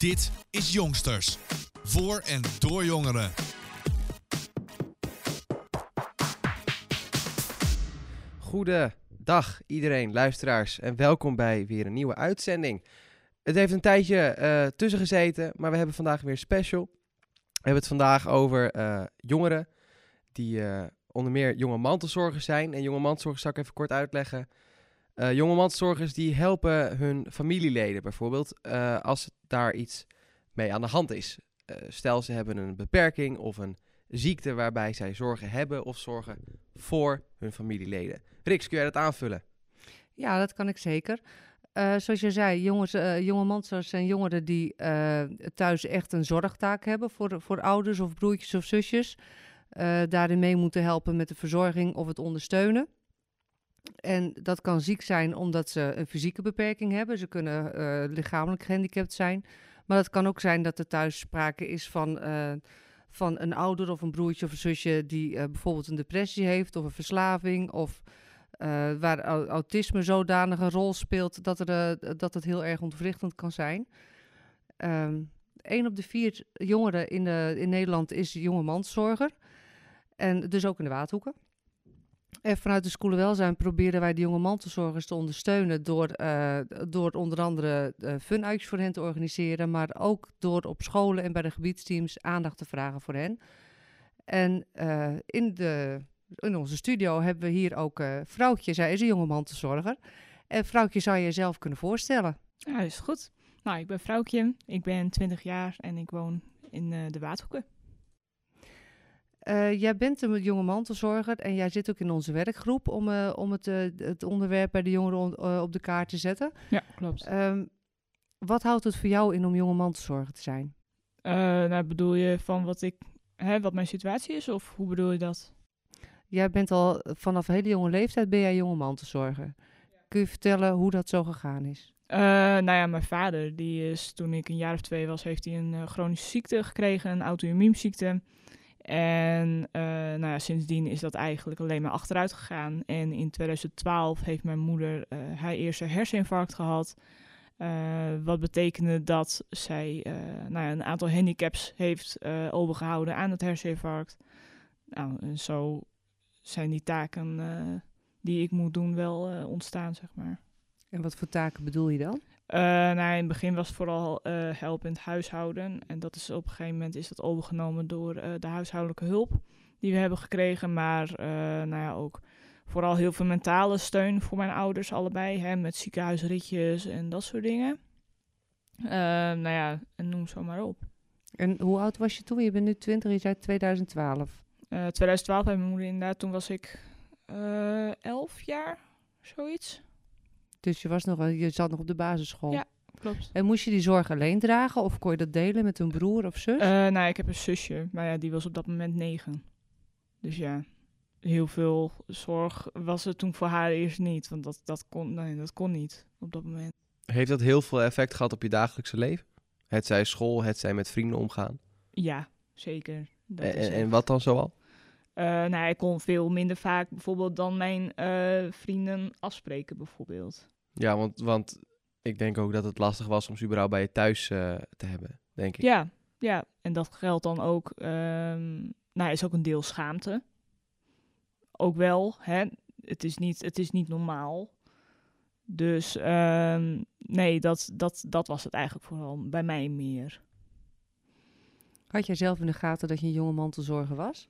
Dit is Jongsters. Voor en door jongeren. Goedendag iedereen, luisteraars, en welkom bij weer een nieuwe uitzending. Het heeft een tijdje eh, tussen gezeten, maar we hebben vandaag weer special. We hebben het vandaag over eh, jongeren die eh, onder meer jonge mantelzorgers zijn. En jonge mantelzorgers zal ik even kort uitleggen. Eh jonge mantelzorgers die helpen hun familieleden bijvoorbeeld eh, als daar iets mee aan de hand is. Eh, stel ze hebben een beperking of een ziekte waarbij zij zorgen hebben of zorgen voor hun familieleden. Riks, kun jij dat aanvullen? Ja, dat kan ik zeker. Eh, zoals je zei, jongens, eh, zijn jongeren die eh, thuis echt een zorgtaak hebben voor, voor ouders of broertjes of zusjes. Eh, daarin mee moeten helpen met de verzorging of het ondersteunen. En dat kan ziek zijn omdat ze een fysieke beperking hebben. Ze kunnen eh, lichamelijk gehandicapt zijn. Maar het kan ook zijn dat er thuis sprake is van, eh, van een ouder of een broertje of een zusje die eh, bijvoorbeeld een depressie heeft of een verslaving of waar au- autisme zodanig een rol speelt dat, er, dat het heel erg ontwrichtend kan zijn. Ehm een op de vier jongeren in, de, in Nederland is jonge mantelzorger. En dus ook in de Waadhoeken. En vanuit de School Welzijn proberen wij de jonge mantelzorgers te ondersteunen door, eh, door onder andere uh, funuitjes voor hen te organiseren, maar ook door op scholen en bij de gebiedsteams aandacht te vragen voor hen. En eh, in, de, in onze studio hebben we hier ook Vrouwtje, zij is een jonge mantelzorger. En Vrouwtje zou je jezelf kunnen voorstellen. Ja, is goed. Nou, ik ben Vrouwtje, ik ben 20 jaar en ik woon in de Waadhoeken. Eh, jij bent een jonge mantelzorger en jij zit ook in onze werkgroep om, eh, om het, eh, het onderwerp bij de jongeren on- op de kaart te zetten. Ja, klopt. Ehm, wat houdt het voor jou in om jonge mantelzorger te zijn? Nou, bedoel je van wat ik, hè, wat mijn situatie is, of hoe bedoel je dat? Jij bent al vanaf een hele jonge leeftijd ben jij jonge mantelzorger. Kun je vertellen hoe dat zo gegaan is? Eh, nou ja, mijn vader, die is toen ik een jaar of twee was, heeft hij een chronische ziekte gekregen, een auto-immuunziekte. En eh, nou ja, sindsdien is dat eigenlijk alleen maar achteruit gegaan. En in 2012 heeft mijn moeder eh, haar eerste herseninfarct gehad. Eh, wat betekende dat zij nou ja, een aantal handicaps heeft eh, overgehouden aan het herseninfarct. Nou, en zo zijn die taken die ik moet doen wel ontstaan, zeg maar. En wat voor taken bedoel je dan? Eh, nou, in het begin was het vooral help in het huishouden. En dat is op een gegeven moment is dat overgenomen door eh, de huishoudelijke hulp die we hebben gekregen. Maar nou ja, ook vooral heel veel mentale steun voor mijn ouders allebei. Hè, met ziekenhuisritjes en dat soort dingen. Nou ja, en noem zo maar op. En hoe oud was je toen? Je bent nu 20, je zei 2012. Eh 2012 bij mijn moeder inderdaad. Toen was ik eh 11 jaar, zoiets. Dus je, was nog, wel- je zat nog op de basisschool. Ja. Klopt. En moest je die zorg alleen dragen of kon je dat delen met een broer of zus? Eh, nou, ik heb een zusje, maar ja, die was op dat moment negen. Dus ja, heel veel zorg was er toen voor haar eerst niet. Want dat, dat, kon, nee, dat kon niet op dat moment. Heeft dat heel veel effect gehad op je dagelijkse leven? Het zij school, het zij met vrienden omgaan. Ja, zeker. Dat En, is en wat dan zoal? Eh, nou, ik kon veel minder vaak bijvoorbeeld dan mijn eh, vrienden afspreken bijvoorbeeld. Ja, want, want ik denk ook dat het lastig was om ze überhaupt bij je thuis eh, te hebben, denk ik. Ja, ja, en dat geldt dan ook, ehm nou, is ook een deel schaamte. Ook wel, hè, het is niet, het is niet normaal. Dus ehm, nee, dat, dat, dat was het eigenlijk vooral bij mij meer. Had jij zelf in de gaten dat je een jonge mantelzorger was?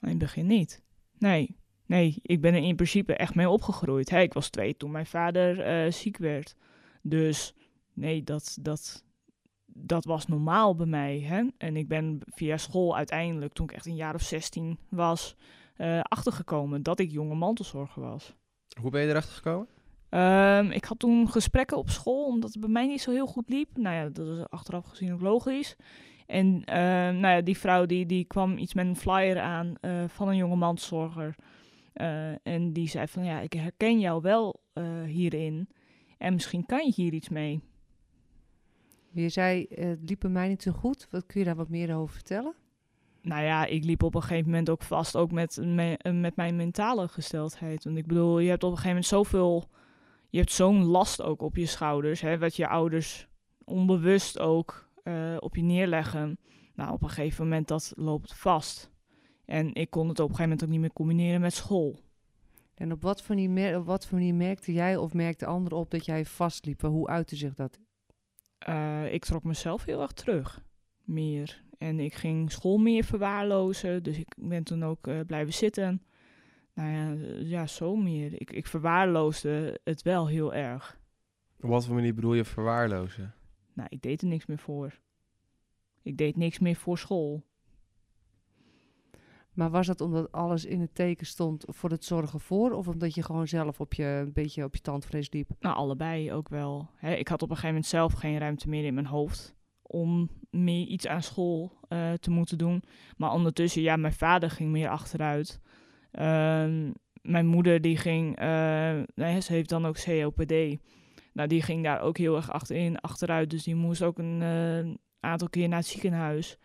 In het begin niet. Nee, nee, ik ben er in principe echt mee opgegroeid. Hè, ik was twee toen mijn vader eh, ziek werd. Dus nee, dat, dat, dat was normaal bij mij. Hè? En ik ben via school uiteindelijk, toen ik echt een jaar of 16 was, eh, achtergekomen dat ik jonge mantelzorger was. Hoe ben je erachter gekomen? Ehm, ik had toen gesprekken op school, omdat het bij mij niet zo heel goed liep. Nou ja, dat is achteraf gezien ook logisch. En ehm, nou ja, die vrouw die, die kwam iets met een flyer aan eh, van een jonge mantelzorger. Eh, en die zei van, ja, ik herken jou wel eh, hierin. En misschien kan je hier iets mee. Je zei, eh, het liep bij mij niet zo goed. Wat kun je daar wat meer over vertellen? Nou ja, ik liep op een gegeven moment ook vast, ook met, me- eh, met mijn mentale gesteldheid. Want ik bedoel, je hebt op een gegeven moment zoveel... Je hebt zo'n last ook op je schouders, hè, wat je ouders onbewust ook eh, op je neerleggen. Nou, op een gegeven moment dat loopt vast. En ik kon het op een gegeven moment ook niet meer combineren met school. En op wat, voor manier, op wat voor manier merkte jij of merkte anderen op dat jij vastliep? Hoe uitte zich dat? Uh, ik trok mezelf heel erg terug. Meer. En ik ging school meer verwaarlozen. Dus ik ben toen ook uh, blijven zitten. Nou ja, ja, zo meer. Ik, ik verwaarloosde het wel heel erg. Op wat voor manier bedoel je verwaarlozen? Nou, ik deed er niks meer voor. Ik deed niks meer voor school. Maar was dat omdat alles in het teken stond voor het zorgen voor? Of omdat je gewoon zelf op je, een beetje op je tandvlees liep? Nou, allebei ook wel. ik had op een gegeven moment zelf geen ruimte meer in mijn hoofd om meer iets aan school uh, te moeten doen. Maar ondertussen, ja, mijn vader ging meer achteruit. Uh, mijn moeder die ging, uh, nee, ze heeft dan ook COPD. Nou, die ging daar ook heel erg achterin, achteruit. Dus die moest ook een uh, aantal keer naar het ziekenhuis.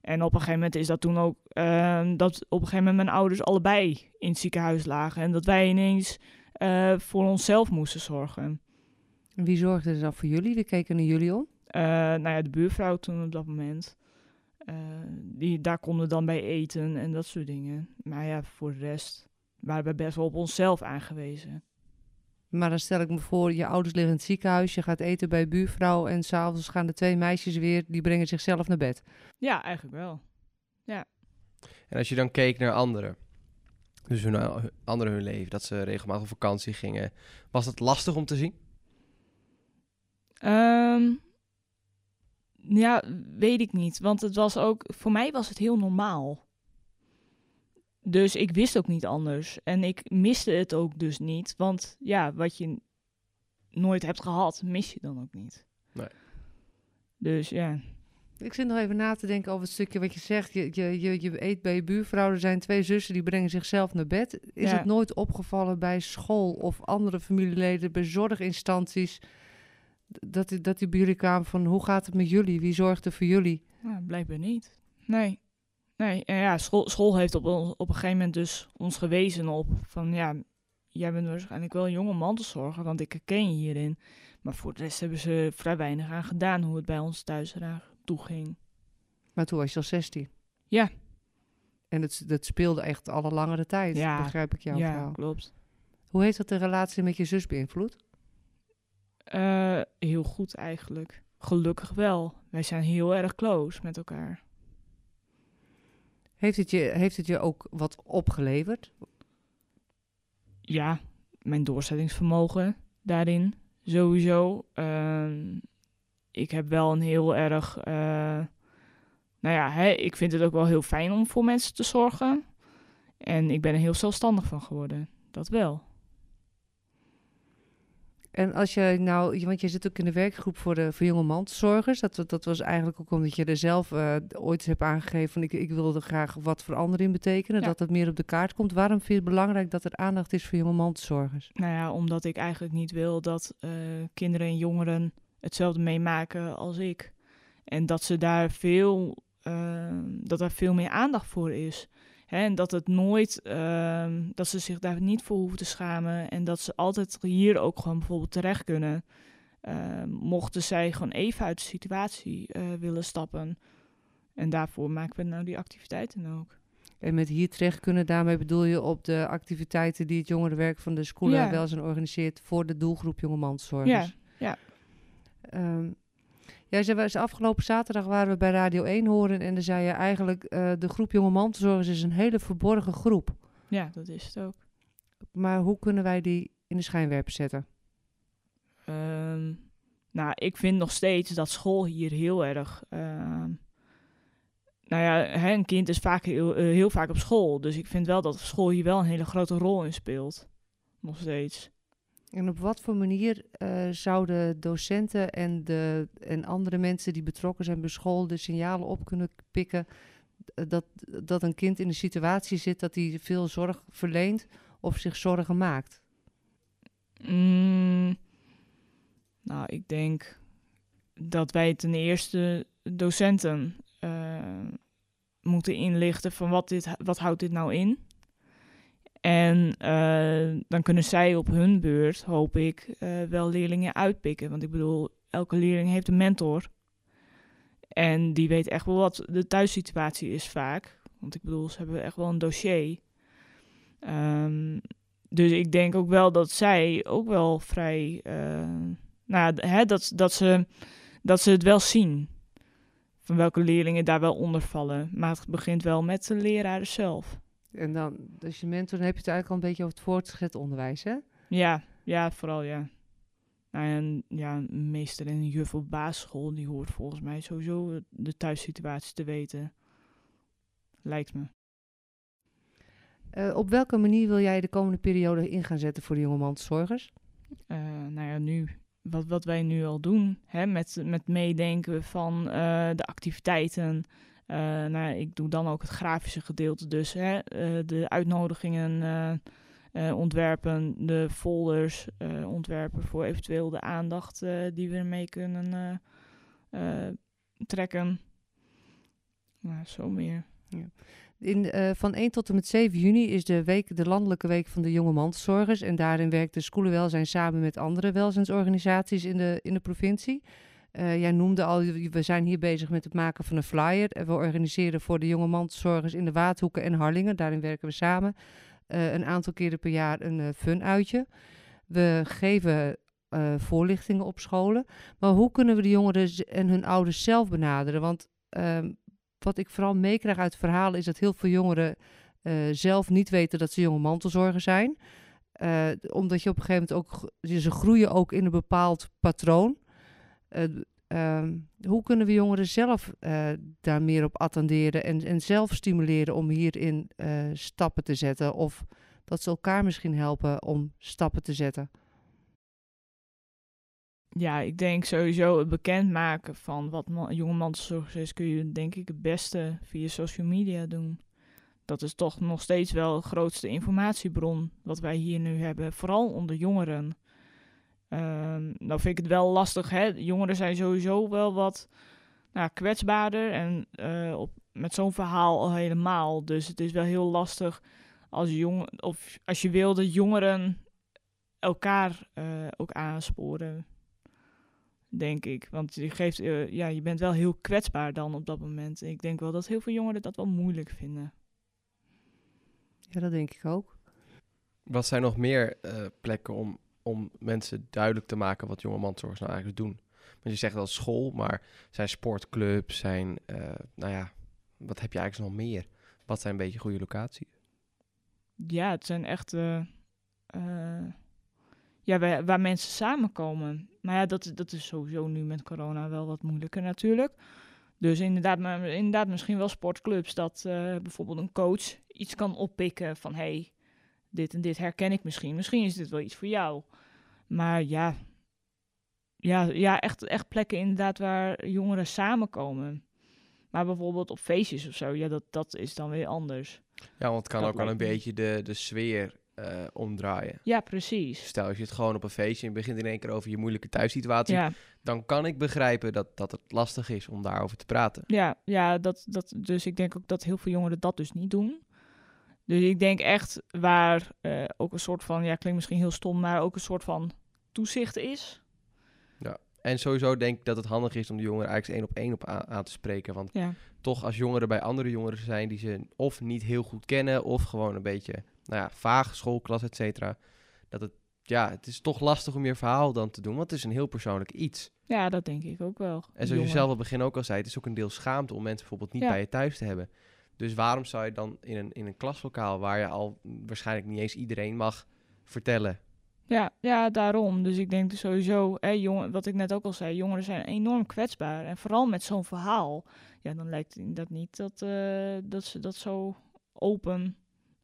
En op een gegeven moment is dat toen ook uh, dat op een gegeven moment mijn ouders allebei in het ziekenhuis lagen. En dat wij ineens uh, voor onszelf moesten zorgen. En wie zorgde er dan voor jullie? Wie keken naar jullie om? Uh, nou ja, de buurvrouw toen op dat moment. die, daar konden we dan bij eten en dat soort dingen. Maar ja, voor de rest waren we best wel op onszelf aangewezen. Maar dan stel ik me voor, je ouders liggen in het ziekenhuis, je gaat eten bij buurvrouw en s'avonds gaan de twee meisjes weer, die brengen zichzelf naar bed. Ja, eigenlijk wel. Ja. En als je dan keek naar anderen, dus hun, anderen hun leven, dat ze regelmatig op vakantie gingen, was dat lastig om te zien? Um, ja, weet ik niet. Want het was ook, voor mij was het heel normaal. Dus ik wist ook niet anders. En ik miste het ook dus niet. Want ja, wat je nooit hebt gehad, mis je dan ook niet. Nee. Dus ja. Ik zit nog even na te denken over het stukje wat je zegt. Je, je, je, je eet bij je buurvrouw. Er zijn twee zussen die brengen zichzelf naar bed. Is Ja. het nooit opgevallen bij school of andere familieleden, bij zorginstanties, dat, die- dat die bij jullie kwamen van hoe gaat het met jullie? Wie zorgt er voor jullie? Nou, blijkbaar niet. Nee. Nee, en ja, school, school heeft op, ons- op een gegeven moment dus ons gewezen op van ja, jij bent waarschijnlijk wel een jonge mantelzorger, want ik herken je hierin. Maar voor de rest hebben ze vrij weinig aan gedaan hoe het bij ons thuis eraan toe ging. Maar toen was je al 16. Ja. En het, dat speelde echt alle langere tijd, Ja. begrijp ik jouw ja, verhaal. klopt. Hoe heeft dat de relatie met je zus beïnvloed? Eh, heel goed eigenlijk. Gelukkig wel. Wij zijn heel erg close met elkaar. Heeft het je, heeft het je ook wat opgeleverd? Ja, mijn doorzettingsvermogen daarin sowieso. Ehm, ik heb wel een heel erg. eh, nou ja, hè, ik vind het ook wel heel fijn om voor mensen te zorgen. En ik ben er heel zelfstandig van geworden. Dat wel. En als je nou, want je zit ook in de werkgroep voor, de, voor jonge mantelzorgers. Dat, dat was eigenlijk ook omdat je er zelf eh, ooit hebt aangegeven van ik, ik wilde graag wat veranderen in betekenen. Ja. Dat het meer op de kaart komt. Waarom vind je het belangrijk dat er aandacht is voor jonge mantelzorgers? Nou ja, omdat ik eigenlijk niet wil dat eh, kinderen en jongeren hetzelfde meemaken als ik. En dat ze daar veel, eh, dat daar veel meer aandacht voor is. Hè, en dat het nooit, eh, dat ze zich daar niet voor hoeven te schamen. En dat ze altijd hier ook gewoon bijvoorbeeld terecht kunnen. eh, mochten zij gewoon even uit de situatie eh, willen stappen. En daarvoor maken we nou die activiteiten ook. En met hier terecht kunnen, daarmee bedoel je op de activiteiten die het jongerenwerk van de School Ja. wel zijn organiseert voor de doelgroep jonge mantelzorgers. Ja, ja. Ehm, ja, ze was afgelopen zaterdag waren we bij Radio 1 horen en dan zei je eigenlijk eh, de groep jonge mantelzorgers is een hele verborgen groep. Ja, dat is het ook. Maar hoe kunnen wij die in de schijnwerper zetten? Ehm, nou, ik vind nog steeds dat school hier heel erg. ehm, nou ja, hè, een kind is vaak heel, eh, heel vaak op school. Dus ik vind wel dat school hier wel een hele grote rol in speelt. Nog steeds. En op wat voor manier eh, zouden docenten en, de, en andere mensen die betrokken zijn bij school de signalen op kunnen pikken eh, dat, dat een kind in een situatie zit dat hij veel zorg verleent of zich zorgen maakt? Mm, nou, ik denk dat wij ten eerste docenten eh, moeten inlichten van wat, dit, wat houdt dit nou in. En eh, dan kunnen zij op hun beurt, hoop ik, eh, wel leerlingen uitpikken. Want ik bedoel, elke leerling heeft een mentor. En die weet echt wel wat de thuissituatie is vaak. Want ik bedoel, ze hebben echt wel een dossier. Ehm, dus ik denk ook wel dat zij ook wel vrij. eh, nou, hè, dat, dat, ze, dat ze het wel zien. Van welke leerlingen daar wel onder vallen. Maar het begint wel met de leraren zelf. En dan, als je mentor, dan heb je het eigenlijk al een beetje over het voortgezet onderwijs, hè? Ja, ja, vooral ja. Nou, en ja, een meester en een juf op basisschool, die hoort volgens mij sowieso de thuissituatie te weten. Lijkt me. Eh, op welke manier wil jij de komende periode in gaan zetten voor de jonge mantelzorgers? Eh, nou ja, nu, wat, wat wij nu al doen, hè, met, met meedenken van eh, de activiteiten. Eh, nou, ja, ik doe dan ook het grafische gedeelte, dus hè, eh, de uitnodigingen eh, ontwerpen, de folders ontwerpen voor eventueel de aandacht die we ermee kunnen trekken. Nou, zo meer. In, eh, van 1 tot en met 7 juni is de, week, de landelijke week van de jonge mantelzorgers. En daarin werkt de Schoelenwelzijn samen met andere welzijnsorganisaties in de, in de provincie. Eh, jij noemde al, we zijn hier bezig met het maken van een flyer. En we organiseren voor de jonge mantelzorgers in de Waadhoeken en Harlingen. Daarin werken we samen. eh, een aantal keren per jaar een eh, fun-uitje. We geven eh, voorlichtingen op scholen. Maar hoe kunnen we de jongeren en hun ouders zelf benaderen? Want ehm, wat ik vooral meekrijg uit verhalen is dat heel veel jongeren eh, zelf niet weten dat ze jonge mantelzorger zijn. Eh, omdat je op een gegeven moment ook, ze groeien ook in een bepaald patroon. Eh, ehm, hoe kunnen we jongeren zelf eh, daar meer op attenderen en, en zelf stimuleren om hierin eh, stappen te zetten? Of dat ze elkaar misschien helpen om stappen te zetten? Ja, ik denk sowieso het bekendmaken van wat ma- jonge mantelzorgers is, kun je denk ik het beste via social media doen. Dat is toch nog steeds wel de grootste informatiebron wat wij hier nu hebben, vooral onder jongeren. Ehm nou vind ik het wel lastig, hè. Jongeren zijn sowieso wel wat nou, kwetsbaarder en eh, op, met zo'n verhaal al helemaal. Dus het is wel heel lastig als, jong, of als je wil dat jongeren elkaar eh, ook aansporen denk ik. Want je, geeft, eh, ja, je bent wel heel kwetsbaar dan op dat moment. Ik denk wel dat heel veel jongeren dat wel moeilijk vinden. Ja, dat denk ik ook. Wat zijn nog meer eh, plekken om, om mensen duidelijk te maken wat jonge mantelzorgers nou eigenlijk doen? Want je zegt wel school, maar zijn sportclubs, zijn, eh, nou ja, wat heb je eigenlijk nog meer? Wat zijn een beetje goede locaties? Ja, het zijn echt... eh, eh, ja, waar, waar mensen samenkomen. Maar ja, dat, dat is sowieso nu met corona wel wat moeilijker natuurlijk. Dus inderdaad, maar inderdaad misschien wel sportclubs dat bijvoorbeeld een coach iets kan oppikken van... hey, dit en dit herken ik misschien. Misschien is dit wel iets voor jou. Maar ja, ja, ja echt, echt plekken inderdaad waar jongeren samenkomen. Maar bijvoorbeeld op feestjes of zo, ja, dat, dat is dan weer anders. Ja, want het kan Dat ook wel een beetje de, de sfeer eh, omdraaien. Ja, precies. Stel, als je het gewoon op een feestje en begint in één keer over je moeilijke thuissituatie, Ja, dan kan ik begrijpen dat, dat het lastig is om daarover te praten. ja, ja dat, dat, dus ik denk ook dat heel veel jongeren dat dus niet doen. Dus ik denk echt waar eh, ook een soort van, ja, klinkt misschien heel stom, maar ook een soort van toezicht is. En sowieso denk ik dat het handig is om de jongeren eigenlijk één op één op aan, te spreken. Want Ja, toch als jongeren bij andere jongeren zijn die ze of niet heel goed kennen, of gewoon een beetje, nou ja, vaag, schoolklas, et cetera. Dat het, ja, het is toch lastig om je verhaal dan te doen, want het is een heel persoonlijk iets. ja dat denk ik ook wel. En zoals je zelf het begin ook al zei, het is ook een deel schaamte om mensen bijvoorbeeld niet Ja. bij je thuis te hebben. Dus waarom zou je dan in een, in een klaslokaal waar je al waarschijnlijk niet eens iedereen mag vertellen? Ja, ja, daarom. Dus ik denk dus sowieso, hè, jongen, wat ik net ook al zei, jongeren zijn enorm kwetsbaar. En vooral met zo'n verhaal, ja, dan lijkt het dat niet dat, eh, dat ze dat zo open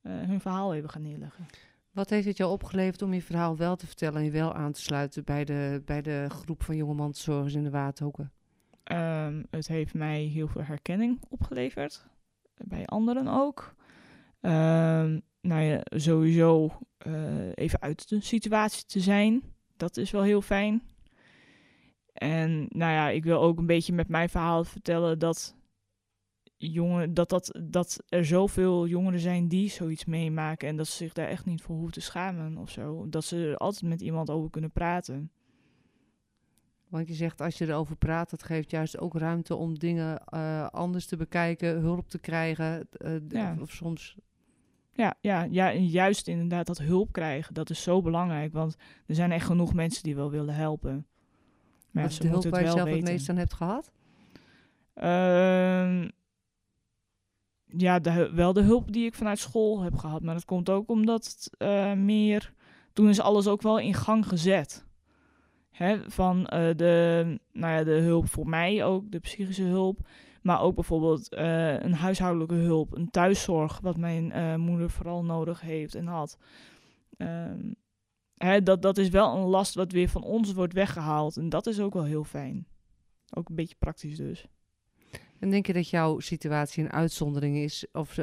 eh, hun verhaal even gaan neerleggen. Wat heeft het jou opgeleverd om je verhaal wel te vertellen en je wel aan te sluiten bij de, bij de groep van jonge mantelzorgers in de Waardhoeken? Ehm, het heeft mij heel veel herkenning opgeleverd. Bij anderen ook. Ehm, nou ja, sowieso eh, even uit de situatie te zijn. Dat is wel heel fijn. En nou ja, ik wil ook een beetje met mijn verhaal vertellen dat, jongen, dat, dat, dat er zoveel jongeren zijn die zoiets meemaken. En dat ze zich daar echt niet voor hoeven te schamen of zo. Dat ze er altijd met iemand over kunnen praten. Want je zegt als je erover praat, dat geeft juist ook ruimte om dingen eh, anders te bekijken, hulp te krijgen. eh, Ja. Of soms. Ja, ja, ja, en juist inderdaad dat hulp krijgen, dat is zo belangrijk. Want er zijn echt genoeg mensen die wel willen helpen. Maar ja, wat is ze de hulp waar je zelf het meest aan hebt gehad? Ehm, ja, de, wel de hulp die ik vanuit school heb gehad. Maar dat komt ook omdat het eh, meer... Toen is alles ook wel in gang gezet. Van eh, de, nou ja, de hulp voor mij ook, de psychische hulp. Maar ook bijvoorbeeld eh, een huishoudelijke hulp, een thuiszorg, wat mijn eh, moeder vooral nodig heeft en had. Ehm, hè, dat, dat is wel een last wat weer van ons wordt weggehaald. En dat is ook wel heel fijn. Ook een beetje praktisch dus. En denk je dat jouw situatie een uitzondering is? Of,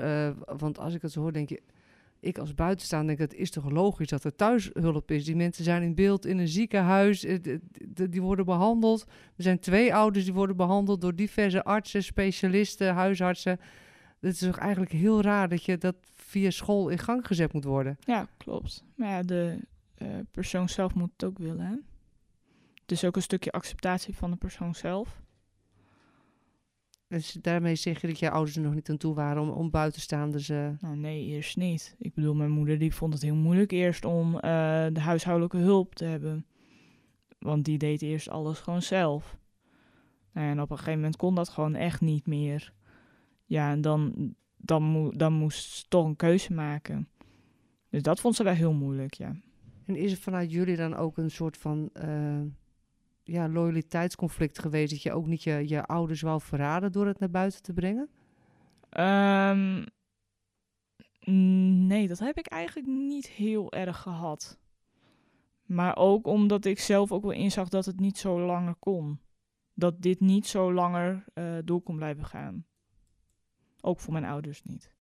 want als ik het zo hoor, denk je... Ik als buitenstaander denk, het is toch logisch dat er thuishulp is. Die mensen zijn in beeld in een ziekenhuis, eh, die worden behandeld. Er zijn twee ouders die worden behandeld door diverse artsen, specialisten, huisartsen. Het is toch eigenlijk heel raar dat je dat via school in gang gezet moet worden. Ja, klopt. Maar ja, de eh, persoon zelf moet het ook willen. Is ook een stukje acceptatie van de persoon zelf. Dus daarmee zeg je dat je ouders er nog niet aan toe waren om, om buitenstaanders... eh, Nou, nee, eerst niet. Ik bedoel, mijn moeder die vond het heel moeilijk eerst om eh, de huishoudelijke hulp te hebben. Want die deed eerst alles gewoon zelf. Nou en op een gegeven moment kon dat gewoon echt niet meer. Ja, en dan, dan, dan moest ze toch een keuze maken. Dus dat vond ze wel heel moeilijk, ja. En is er vanuit jullie dan ook een soort van eh, ja, loyaliteitsconflict geweest? Dat je ook niet je, je ouders wou verraden door het naar buiten te brengen? Ehm, nee, dat heb ik eigenlijk niet heel erg gehad. Maar ook omdat ik zelf ook wel inzag dat het niet zo langer kon. Dat dit niet zo langer eh, door kon blijven gaan. Ook voor mijn ouders niet.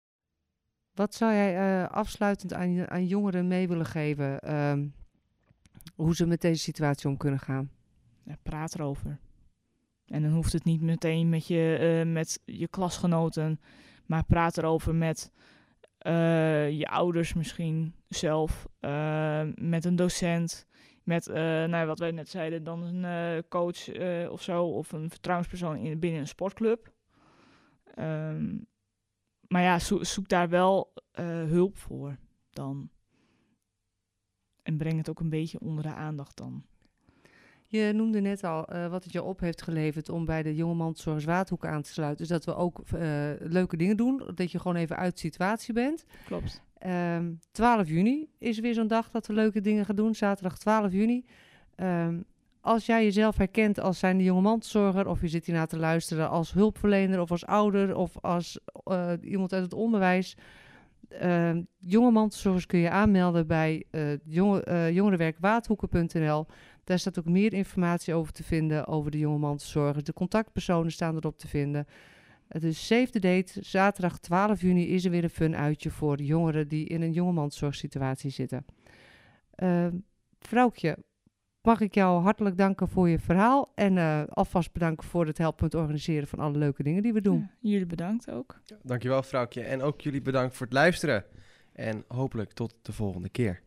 Wat zou jij eh, afsluitend aan, aan jongeren mee willen geven? ehm, hoe ze met deze situatie om kunnen gaan? Praat erover. En dan hoeft het niet meteen met je, eh, met je klasgenoten, maar praat erover met eh, je ouders misschien zelf, eh, met een docent, met, nou, wat wij net zeiden, dan een coach of zo, of een vertrouwenspersoon in, binnen een sportclub. Ehm, maar ja, zo- zoek daar wel hulp voor dan. En breng het ook een beetje onder de aandacht dan. Je noemde net al eh, wat het je op heeft geleverd om bij de Jongemanszorg Zwaardhoek aan te sluiten. Dus dat we ook eh, leuke dingen doen. Dat je gewoon even uit de situatie bent. Klopt. Ehm 12 juni is weer zo'n dag dat we leuke dingen gaan doen. Zaterdag 12 juni. Ehm, als jij jezelf herkent als zijnde jongemanszorger... of je zit hiernaar te luisteren als hulpverlener of als ouder... of als eh, iemand uit het onderwijs... Uh, jongemanszorgers kun je aanmelden bij eh jonge, eh, jongerenwerkwaadhoeken.nl. Daar staat ook meer informatie over te vinden over de jongemanszorgers. De contactpersonen staan erop te vinden. Het is save the date. Zaterdag 12 juni is er weer een fun uitje voor jongeren die in een jongemanszorgsituatie zitten. Uh, vrouwtje, mag ik jou hartelijk danken voor je verhaal. En uh, alvast bedanken voor het helpen met organiseren van alle leuke dingen die we doen. Ja, jullie bedankt ook. Dankjewel, vrouwtje. En ook jullie bedankt voor het luisteren. En hopelijk tot de volgende keer.